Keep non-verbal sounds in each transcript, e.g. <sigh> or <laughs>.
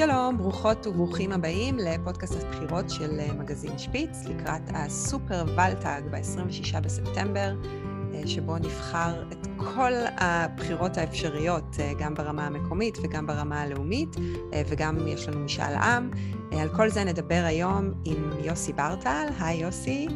שלום, ברוכות וברוכים הבאים לפודקאסט הבחירות של אה, מגזין שפיץ לקראת הסופר ולטאג ב-26 בספטמבר, אה, שבו נבחר את כל הבחירות האפשריות, אה, גם ברמה המקומית וגם ברמה הלאומית, וגם יש לנו משאל עם. על כל זה נדבר היום עם יוסי ברטל. היי יוסי.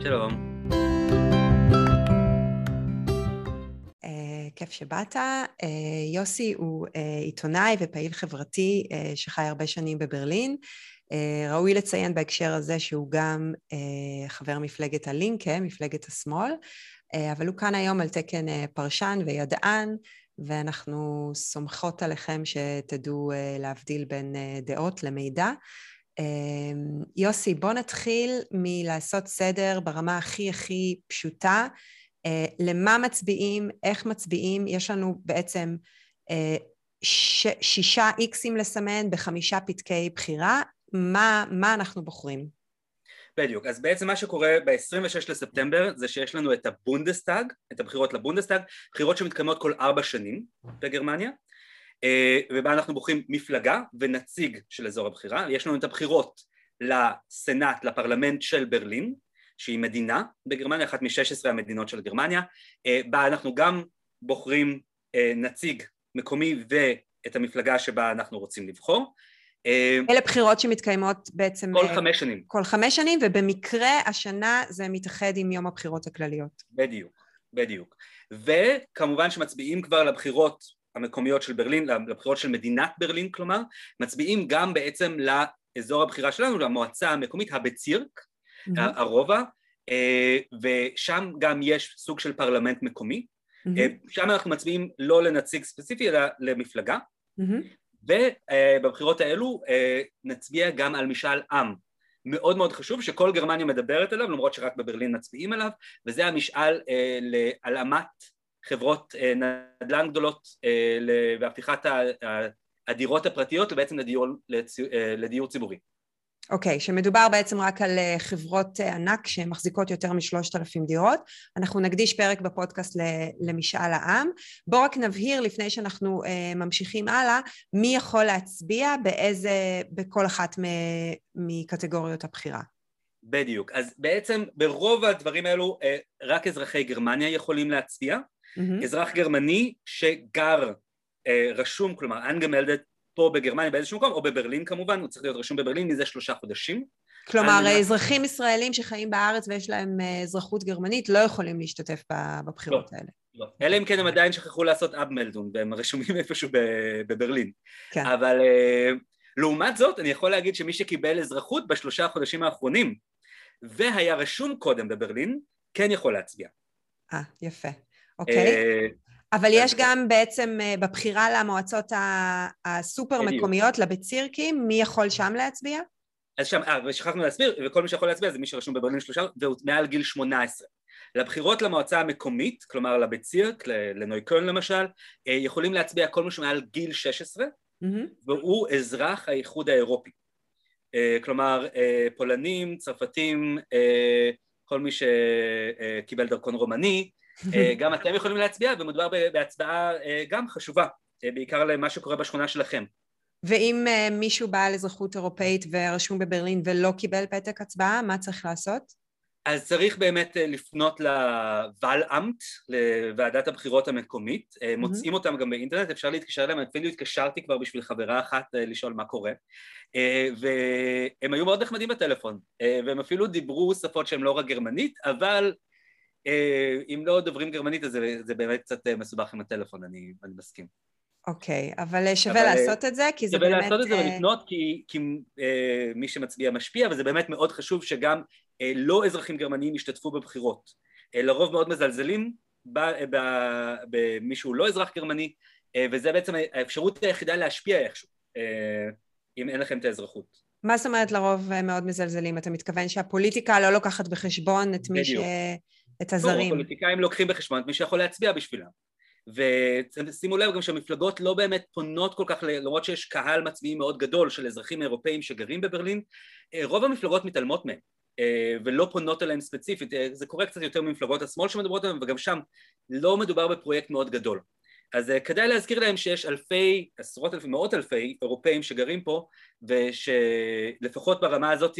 שלום. כיף שבאת. אה, יוסי הוא אה, עיתונאי ופעיל חברתי אה, שחי הרבה שנים בברלין. ראוי לציין בהקשר הזה שהוא גם חבר מפלגת הלינקה, מפלגת השמאל, אבל הוא כאן היום על תקן פרשן וידען, ואנחנו סומכות עליכם שתדעו להבדיל בין דעות למידע. יוסי, בוא נתחיל מלעשות סדר ברמה הכי הכי פשוטה. אה, למה מצביעים, איך מצביעים, יש לנו בעצם אה, ש, שישה איקסים לסמן בחמישה פתקי בחירה, מה, מה אנחנו בוחרים? בדיוק, אז בעצם מה שקורה ב-26 לספטמבר זה שיש לנו את הבונדסטאג, את הבחירות לבונדסטאג, בחירות שמתקיימות כל ארבע שנים בגרמניה, אה, ובה אנחנו בוחרים מפלגה ונציג של אזור הבחירה, יש לנו את הבחירות לסנאט, לפרלמנט של ברלין, שהיא מדינה בגרמניה, אחת מ-16 המדינות של גרמניה, אה, בה אנחנו גם בוחרים אה, נציג מקומי ואת המפלגה שבה אנחנו רוצים לבחור. אה, אלה בחירות שמתקיימות בעצם... כל חמש שנים. כל חמש שנים, ובמקרה השנה זה מתאחד עם יום הבחירות הכלליות. בדיוק, בדיוק. וכמובן שמצביעים כבר לבחירות המקומיות של ברלין, לבחירות של מדינת ברלין כלומר, מצביעים גם בעצם לאזור הבחירה שלנו, למועצה המקומית, הבצירק, mm-hmm. הרובע, אה, ושם גם יש סוג של פרלמנט מקומי, mm-hmm. שם אנחנו מצביעים לא לנציג ספציפי אלא למפלגה, mm-hmm. ובבחירות האלו אה, נצביע גם על משאל עם מאוד מאוד חשוב שכל גרמניה מדברת עליו למרות שרק בברלין מצביעים עליו וזה המשאל להלאמת חברות נדל"ן גדולות והפיכת הדירות הפרטיות בעצם לדיור, לדיור ציבורי אוקיי, okay, שמדובר בעצם רק על אה, חברות אה, ענק שמחזיקות יותר משלושת אלפים דירות. אנחנו נקדיש פרק בפודקאסט למשאל העם. בואו רק נבהיר לפני שאנחנו uh, ממשיכים הלאה, מי יכול להצביע באיזה, בכל אחת מקטגוריות הבחירה. בדיוק. אז בעצם ברוב הדברים האלו רק אזרחי גרמניה יכולים להצביע. Mm-hmm. אזרח גרמני שגר, רשום, כלומר אנגמלדת פה בגרמניה באיזשהו מקום, או בברלין כמובן, הוא צריך להיות רשום בברלין מזה שלושה חודשים. כלומר, אני... אזרחים ישראלים שחיים בארץ ויש להם אה, אזרחות גרמנית לא יכולים להשתתף בבחירות לא, האלה. לא, אלא אם כן הם עדיין שכחו לעשות אבמלדון, והם רשומים איפשהו בברלין. כן. אבל uh, לעומת זאת, אני יכול להגיד שמי שקיבל אזרחות בשלושה החודשים האחרונים, והיה רשום קודם בברלין, כן יכול להצביע. אה, יפה. אוקיי. Uh, אבל יש גם בעצם אה, בבחירה למועצות הסופר מקומיות, לבצירקים, מי יכול שם להצביע? אז שם, אה, ושכחנו להסביר, וכל מי שיכול להצביע זה מי שרשום בברלין שלושה, והוא מעל גיל 18. לבחירות למועצה המקומית, כלומר לבצירק, לנויקולן למשל, אה, יכולים להצביע כל מי שמעל גיל 16, mm-hmm. והוא אזרח האיחוד האירופי. אה, כלומר, פולנים, צרפתים, כל מי שקיבל דרכון רומני, גם אתם יכולים להצביע ומדובר בהצבעה אה, גם חשובה, אה, בעיקר למה שקורה בשכונה שלכם. ואם מישהו בעל אזרחות אירופאית ורשום בברלין ולא קיבל פתק הצבעה, מה צריך לעשות? אז צריך באמת לפנות לוואלאמט, לוועדת הבחירות המקומית, mm-hmm. מוצאים אותם גם באינטרנט, אפשר להתקשר אליהם, אפילו התקשרתי כבר בשביל חברה אחת לשאול מה קורה, והם היו מאוד נחמדים בטלפון, והם אפילו דיברו שפות שהן לא רק גרמנית, אבל אה, אם לא דוברים גרמנית אז זה, זה באמת קצת אה, מסובך עם הטלפון, אני, אני מסכים. אוקיי, okay, אבל אה, שווה אבל לעשות את זה, כי זה באמת... שווה לעשות את זה ולפנות, כי, כי אה, מי שמצביע משפיע, וזה באמת מאוד חשוב שגם אה, לא אזרחים גרמניים ישתתפו בבחירות. אה, לרוב מאוד מזלזלים במי שהוא לא אזרח גרמני, אה, וזה בעצם האפשרות היחידה להשפיע איכשהו, אה, אם אין לכם את האזרחות. מה זאת אומרת לרוב מאוד מזלזלים? אתה מתכוון שהפוליטיקה לא לוקחת בחשבון את מי ש... את הזרים. לא, הפוליטיקאים לוקחים בחשבון את מי שיכול להצביע בשבילם. ושימו לב גם שהמפלגות לא באמת פונות כל כך, למרות שיש קהל מצביעים מאוד גדול של אזרחים אירופאים שגרים בברלין, אה, רוב המפלגות מתעלמות מהם אה, ולא פונות אליהם ספציפית, אה, זה קורה קצת יותר ממפלגות השמאל שמדברות עליהם וגם שם לא מדובר בפרויקט מאוד גדול. אז כדאי להזכיר להם שיש אלפי, עשרות אלפי, מאות אלפי אירופאים שגרים פה ושלפחות ברמה הזאת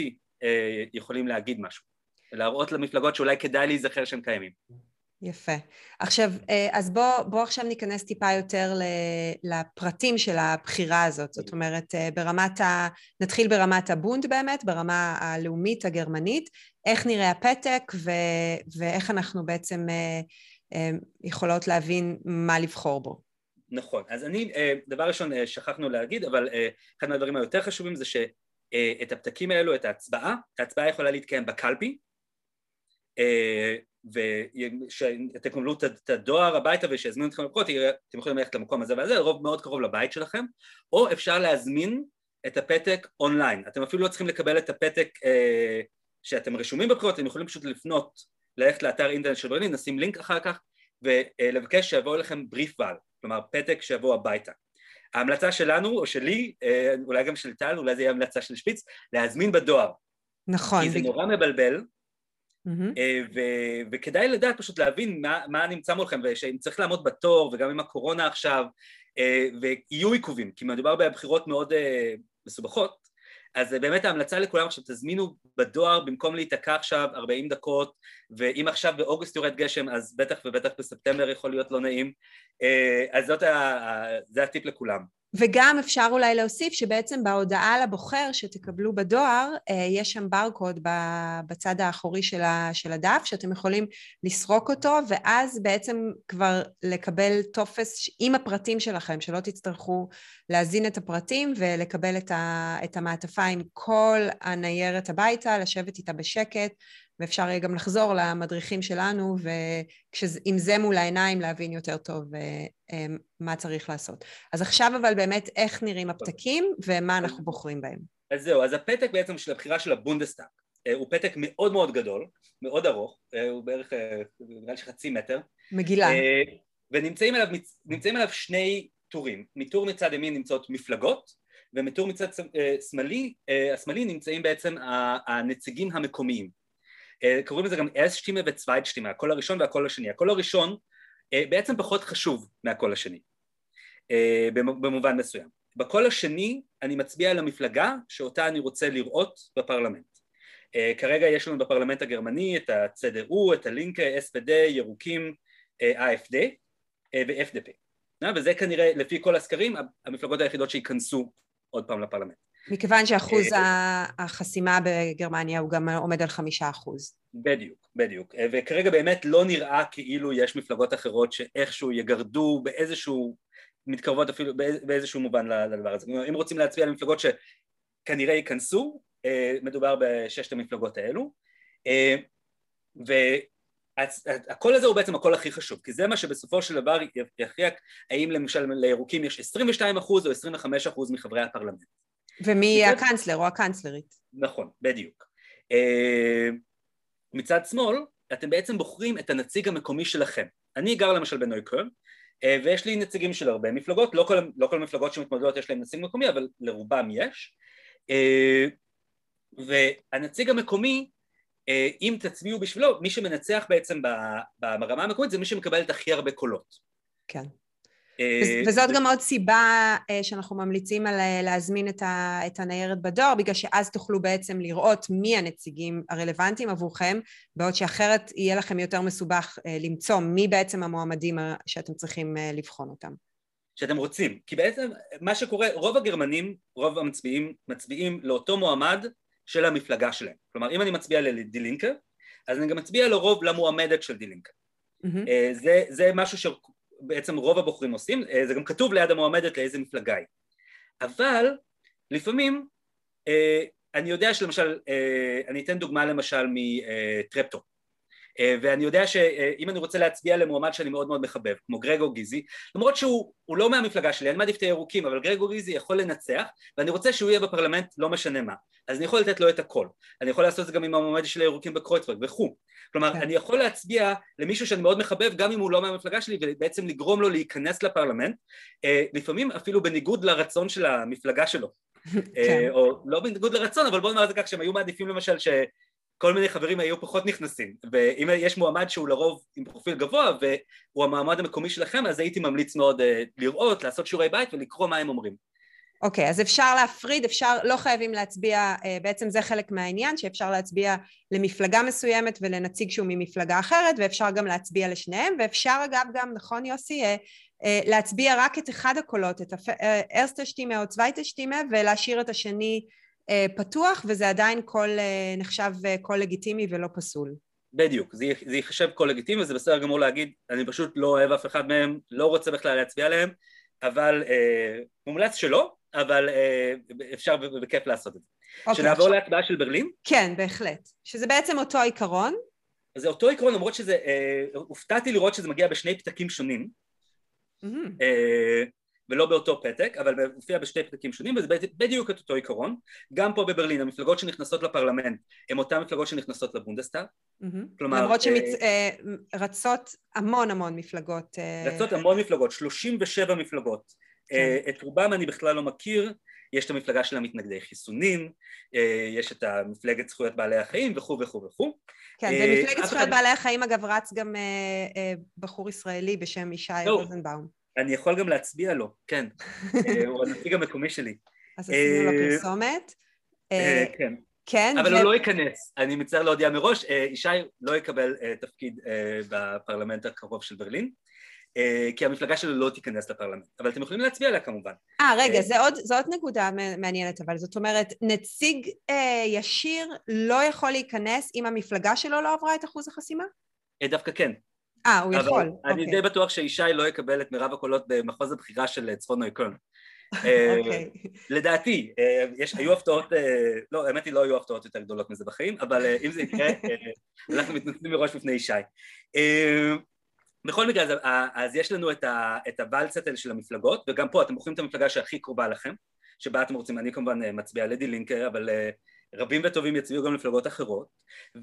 יכולים להגיד משהו, להראות למפלגות שאולי כדאי להיזכר שהם קיימים. יפה. עכשיו, אה, אז בוא, בוא עכשיו ניכנס טיפה יותר לפרטים של הבחירה הזאת. זאת אומרת, אה, ברמת ה... נתחיל ברמת הבונד באמת, ברמה הלאומית הגרמנית, איך נראה הפתק ו... ואיך אנחנו בעצם אה, יכולות להבין מה לבחור בו. נכון. אז אני, דבר ראשון שכחנו להגיד, אבל אחד מהדברים היותר חשובים זה שאת הפתקים האלו, את ההצבעה, ההצבעה יכולה להתקיים בקלפי, ושאתם קבלו את הדואר הביתה ושיזמינו אתכם לבחירות, אתם יכולים ללכת למקום הזה והזה, לרוב מאוד קרוב לבית שלכם, או אפשר להזמין את הפתק אונליין. אתם אפילו לא צריכים לקבל את הפתק אה, שאתם רשומים בבחירות, אתם יכולים פשוט לפנות, ללכת לאתר אינטרנט של ברלין, נשים לינק אחר כך, ולבקש שיבואו לכם בריף ואל, כלומר פתק שיבוא הביתה. ההמלצה שלנו, או שלי, אה, אולי גם של טל, אולי זה יהיה המלצה של שפיץ, להזמין בדואר. נכון. כי זה נורא מבלבל, Mm-hmm. ו- וכדאי לדעת פשוט להבין מה, מה נמצא מולכם ושאם צריך לעמוד בתור וגם עם הקורונה עכשיו אה, ויהיו עיכובים כי מדובר בבחירות מאוד אה, מסובכות אז באמת ההמלצה לכולם עכשיו תזמינו בדואר במקום להיתקע עכשיו 40 דקות ואם עכשיו באוגוסט יורד גשם אז בטח ובטח בספטמבר יכול להיות לא נעים אז זאת ה- זה הטיפ לכולם וגם אפשר אולי להוסיף שבעצם בהודעה לבוחר שתקבלו בדואר, אה, יש שם ברקוד בצד האחורי של הדף, שאתם יכולים לסרוק אותו, ואז בעצם כבר לקבל טופס עם הפרטים שלכם, שלא תצטרכו להזין את הפרטים ולקבל את המעטפה עם כל הניירת הביתה, לשבת איתה בשקט, ואפשר יהיה גם לחזור למדריכים שלנו, ועם זה מול העיניים להבין יותר טוב אה, מה צריך לעשות. אז עכשיו אבל באמת איך נראים הפתקים ומה אנחנו בוחרים בהם. אז זהו, אז הפתק בעצם של הבחירה של הבונדסטאג אה, הוא פתק מאוד מאוד גדול, מאוד ארוך, אה, הוא בערך נראה לי שחצי מטר. מגילה. ונמצאים עליו, עליו שני טורים, מטור מצד ימין נמצאות מפלגות ומטור מצד שמאלי, השמאלי נמצאים בעצם הנציגים המקומיים אה, קוראים לזה גם Erststimme ו Zweitstimme, הקול הראשון והקול השני. הקול הראשון אה, בעצם פחות חשוב מהקול השני, אה, במובן מסוים. בקול השני אני מצביע על המפלגה שאותה אני רוצה לראות בפרלמנט. כרגע יש לנו בפרלמנט הגרמני את ה-CDU, את הלינקה, SPD, ירוקים, AFD ו-FDP. וזה כנראה לפי כל הסקרים המפלגות היחידות שייכנסו עוד פעם לפרלמנט. מכיוון שאחוז אה, החסימה בגרמניה הוא גם עומד על חמישה אחוז. בדיוק, בדיוק. אה, וכרגע באמת לא נראה כאילו יש מפלגות אחרות שאיכשהו יגרדו באיזשהו, מתקרבות אפילו באיזשהו מובן לדבר הזה. אם רוצים להצביע על מפלגות שכנראה ייכנסו, אה, מדובר בששת המפלגות האלו. והקול הזה הוא בעצם הקול הכי חשוב, כי זה מה שבסופו של דבר יכריע האם למשל לירוקים יש 22% או 25% מחברי הפרלמנט. ומי יהיה הקאנצלר או הקאנצלרית. נכון, בדיוק. אה, מצד שמאל, אתם בעצם בוחרים את הנציג המקומי שלכם. אני גר למשל בנויקרן, אה, ויש לי נציגים של הרבה מפלגות, לא כל, לא כל המפלגות שמתמודדות יש להם נציג מקומי, אבל לרובם יש. אה, והנציג המקומי, אם תצביעו בשבילו, מי שמנצח בעצם ברמה המקומית זה מי שמקבל את הכי הרבה קולות. כן. אה, וזאת גם עוד סיבה אה, שאנחנו ממליצים על אה, להזמין את הניירת בדואר, בגלל שאז תוכלו בעצם לראות מי הנציגים הרלוונטיים עבורכם, בעוד שאחרת יהיה לכם יותר מסובך למצוא מי בעצם המועמדים שאתם צריכים לבחון אותם. שאתם רוצים, כי בעצם מה שקורה, רוב הגרמנים, רוב המצביעים, מצביעים לאותו מועמד של המפלגה שלהם. כלומר, אם אני מצביע לדילינקה, אז אני גם מצביע לרוב למועמדת של דילינקה. Mm-hmm. זה, זה משהו בעצם רוב הבוחרים עושים, אה, זה גם כתוב ליד המועמדת לאיזה מפלגה היא. אבל לפעמים אה, אני יודע שלמשל, אה, אני אתן דוגמה למשל מטרפטו ואני יודע שאם אני רוצה להצביע למועמד שאני מאוד מאוד מחבב, כמו גרגו גיזי, למרות שהוא לא מהמפלגה שלי, אני מעדיף את הירוקים, אבל גרגו גיזי יכול לנצח, ואני רוצה שהוא יהיה בפרלמנט לא משנה מה, אז אני יכול לתת לו את הכל. אני יכול לעשות את זה גם עם המועמד של הירוקים בקרויצברג וכו'. כלומר, כן. אני יכול להצביע למישהו שאני מאוד מחבב, גם אם הוא לא מהמפלגה שלי, ובעצם לגרום לו להיכנס לפרלמנט, אה, לפעמים אפילו בניגוד לרצון של המפלגה שלו. <laughs> אה, כן. או לא בניגוד לרצון, אבל בוא נאמר את זה כך שהם היו מעדיפים למשל ש... כל מיני חברים היו פחות נכנסים, ואם יש מועמד שהוא לרוב עם פרופיל גבוה והוא המעמד המקומי שלכם, אז הייתי ממליץ מאוד לראות, לעשות שיעורי בית ולקרוא מה הם אומרים. אוקיי, okay, אז אפשר להפריד, אפשר, לא חייבים להצביע, בעצם זה חלק מהעניין, שאפשר להצביע למפלגה מסוימת ולנציג שהוא ממפלגה אחרת, ואפשר גם להצביע לשניהם, ואפשר אגב גם, נכון יוסי, להצביע רק את אחד הקולות, את erste Stimme או zweite Stimme, ולהשאיר את השני פתוח, וזה עדיין קול, נחשב קול לגיטימי ולא פסול. בדיוק, זה, זה ייחשב קול לגיטימי, וזה בסדר גמור להגיד, אני פשוט לא אוהב אף אחד מהם, לא רוצה בכלל להצביע עליהם, אבל אה, מומלץ שלא, אבל אה, אפשר בכיף לעשות את זה. אוקיי, שנעבור עכשיו... להצבעה של ברלין? כן, בהחלט. שזה בעצם אותו עיקרון. זה אותו עיקרון, למרות שזה, אה, הופתעתי לראות שזה מגיע בשני פתקים שונים. Mm-hmm. אה, ולא באותו פתק, אבל מופיע בשתי פתקים שונים, וזה בדיוק את אותו עיקרון. גם פה בברלין, המפלגות שנכנסות לפרלמנט הן אותן מפלגות שנכנסות לבונדסטאג. Mm-hmm. כלומר... למרות שרצות שמצ... אה, המון המון מפלגות. אה, רצות המון מפלגות, 37 מפלגות. כן. אה, את רובם אני בכלל לא מכיר, יש את המפלגה של המתנגדי חיסונים, יש את המפלגת זכויות בעלי החיים וכו' וכו' וכו'. כן, במפלגת זכויות בעלי החיים אגב רץ גם בחור ישראלי בשם ישי לא. אני יכול גם להצביע לו, כן. אה, הוא הנציג המקומי שלי. אז עשינו לו אה, פרסומת. אה, כן. כן. אבל הוא לא ייכנס. אני מצטער להודיע מראש, ישי לא יקבל תפקיד בפרלמנט הקרוב של ברלין. כי המפלגה שלו לא תיכנס לפרלמנט, אבל אתם יכולים להצביע עליה כמובן. אה, רגע, זו עוד, עוד נקודה מעניינת, אבל זאת אומרת, נציג אה, ישיר לא יכול להיכנס אם המפלגה שלו לא עברה את אחוז החסימה? דווקא כן. אה, הוא יכול. אבל אני אוקיי. די בטוח שישי לא יקבל את מירב הקולות במחוז הבחירה של צפון נויקון. אוקיי. לדעתי, אה, יש, היו הפתעות, אה, לא, האמת היא לא היו הפתעות יותר גדולות מזה בחיים, אבל אה, אם זה יקרה, אנחנו מתנצלים מראש בפני ישי. בכל מקרה, אז, אז יש לנו את ה Wahlzettel של המפלגות, וגם פה אתם בוחרים את המפלגה שהכי קרובה לכם, שבה אתם רוצים, אני כמובן מצביע ל Die Linke, אבל רבים וטובים יצביעו גם למפלגות אחרות,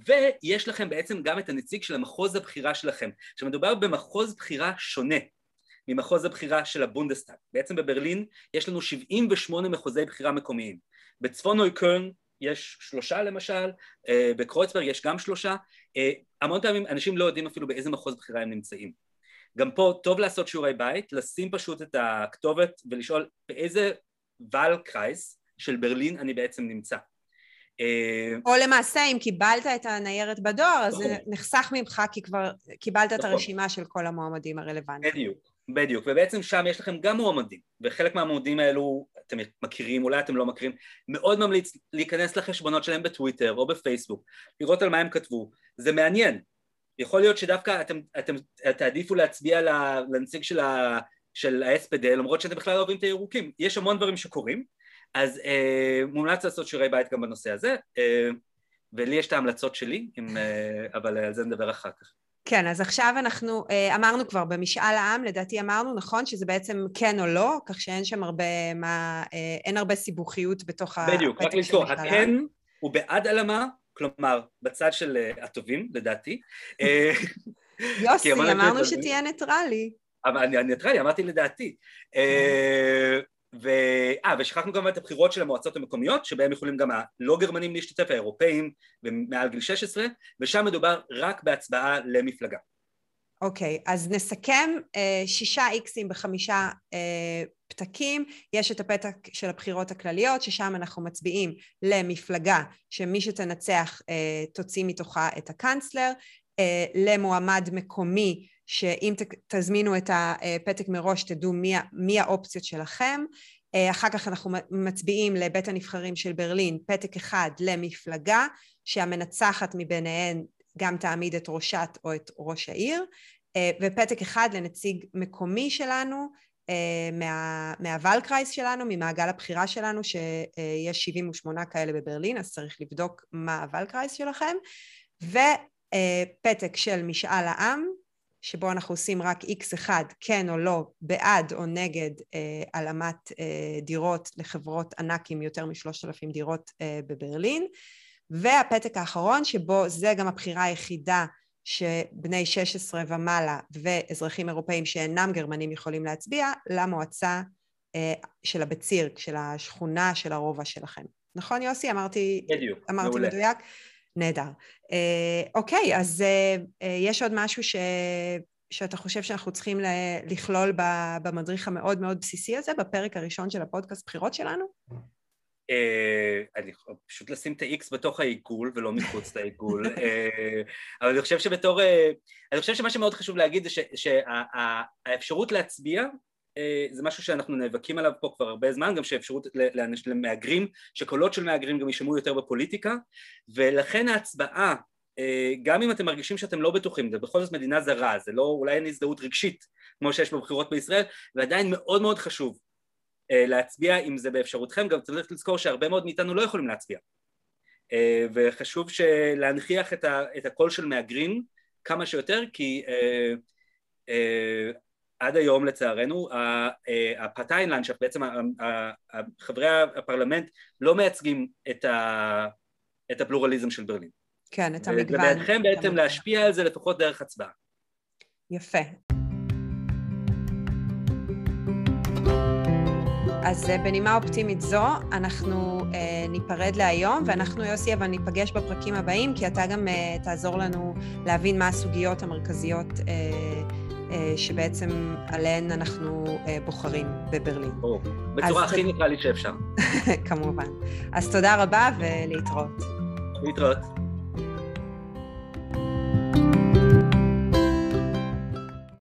ויש לכם בעצם גם את הנציג של המחוז הבחירה שלכם. עכשיו מדובר במחוז בחירה שונה ממחוז הבחירה של הבונדסטאג. בעצם בברלין יש לנו 78 מחוזי בחירה מקומיים. בצפון אויקרן יש שלושה למשל, אה, בקרויצברג יש גם שלושה, אה, המון פעמים אנשים לא יודעים אפילו באיזה מחוז בחירה הם נמצאים. גם פה טוב לעשות שיעורי בית, לשים פשוט את הכתובת ולשאול באיזה ואלקרייס של ברלין אני בעצם נמצא. אה, או למעשה אם קיבלת את הניירת בדואר אז זה. נחסך ממך כי כבר קיבלת את נכון. הרשימה של כל המועמדים הרלוונטיים. בדיוק, בדיוק, ובעצם שם יש לכם גם מועמדים, וחלק מהמועמדים האלו אתם מכירים, אולי אתם לא מכירים, מאוד ממליץ להיכנס לחשבונות שלהם בטוויטר או בפייסבוק, לראות על מה הם כתבו, זה מעניין, יכול להיות שדווקא אתם, אתם תעדיפו להצביע לנציג של ה... של ה-SPD למרות שאתם בכלל לא אוהבים את הירוקים, יש המון דברים שקורים אז אה, מומלץ לעשות שיעורי בית גם בנושא הזה, אה, ולי יש את ההמלצות שלי, עם, אה, אבל על זה נדבר אחר כך. כן, אז עכשיו אנחנו אה, אמרנו כבר במשאל העם, לדעתי אמרנו, נכון, שזה בעצם כן או לא, כך שאין שם הרבה, מה, אה, אין הרבה סיבוכיות בתוך העם. בדיוק, רק לזכור, הכן הוא בעד הלאמה, כלומר, בצד של uh, הטובים, לדעתי. <laughs> יוסי, אמרנו שתהיה ניטרלי. אבל אני ניטרלי, אמרתי לדעתי. ו... אה, ושכחנו גם את הבחירות של המועצות המקומיות, שבהם יכולים גם הלא גרמנים להשתתף, האירופאים ומעל גיל 16, ושם מדובר רק בהצבעה למפלגה. אוקיי, okay, אז נסכם אה, שישה איקסים בחמישה אה, פתקים, יש את הפתק של הבחירות הכלליות, ששם אנחנו מצביעים למפלגה שמי שתנצח אה, תוציא מתוכה את הקאנצלר, אה, למועמד מקומי שאם תזמינו את הפתק מראש תדעו מי, מי האופציות שלכם. אה, אחר כך אנחנו מצביעים לבית הנבחרים של ברלין פתק אחד למפלגה שהמנצחת מביניהן גם תעמיד את ראשת או את ראש העיר. אה, ופתק אחד לנציג מקומי שלנו אה, מה, שלנו, ממעגל הבחירה שלנו שיש 78 כאלה בברלין אז צריך לבדוק מה הוולקרייס שלכם ופתק של משאל העם שבו אנחנו עושים רק איקס אחד, כן או לא, בעד או נגד אה, הלאמת אה, דירות לחברות ענק עם יותר משלושת אלפים דירות אה, בברלין, והפתק האחרון שבו זה גם הבחירה היחידה שבני 16 ומעלה ואזרחים אירופאים שאינם גרמנים יכולים להצביע למועצה אה, של הבציר, של השכונה של הרובע שלכם. נכון יוסי? אמרתי, בדיוק, אמרתי מעולה. מדויק? נהדר. אוקיי, אז יש עוד משהו ש... שאתה חושב שאנחנו צריכים לכלול במדריך המאוד מאוד בסיסי הזה, בפרק הראשון של הפודקאסט בחירות שלנו? אני פשוט לשים את ה-X בתוך העיגול ולא מחוץ <laughs> לעיגול, אבל אני חושב שבתור, אני חושב שמה שמאוד חשוב להגיד זה שהאפשרות להצביע זה משהו שאנחנו נאבקים עליו פה כבר הרבה זמן, גם שאפשרות למהגרים, שקולות של מהגרים גם יישמעו יותר בפוליטיקה, ולכן ההצבעה, גם אם אתם מרגישים שאתם לא בטוחים, זה בכל זאת מדינה זרה, זה לא, אולי אין הזדהות רגשית כמו שיש בבחירות בישראל, ועדיין מאוד מאוד חשוב להצביע אם זה באפשרותכם, גם צריך לזכור שהרבה מאוד מאיתנו לא יכולים להצביע, וחשוב להנכיח את הקול של מהגרים כמה שיותר, כי עד היום לצערנו הפרטיין לנדשאפט, בעצם חברי הפרלמנט לא מייצגים את, ה, את הפלורליזם של ברלין. כן, את המגוון. ובידכם בעצם להשפיע על זה לפחות דרך הצבעה. יפה. אז אה, בנימה אופטימית זו, אנחנו אה, ניפרד להיום, ואנחנו, יוסי, אבל ניפגש בפרקים הבאים, כי אתה גם אה, תעזור לנו להבין מה הסוגיות המרכזיות אה, אה, שבעצם עליהן אנחנו אה, בוחרים בברלין. ברור, בצורה הכי ניטרלית שאפשר. <laughs> כמובן. אז תודה רבה ולהתראות. להתראות.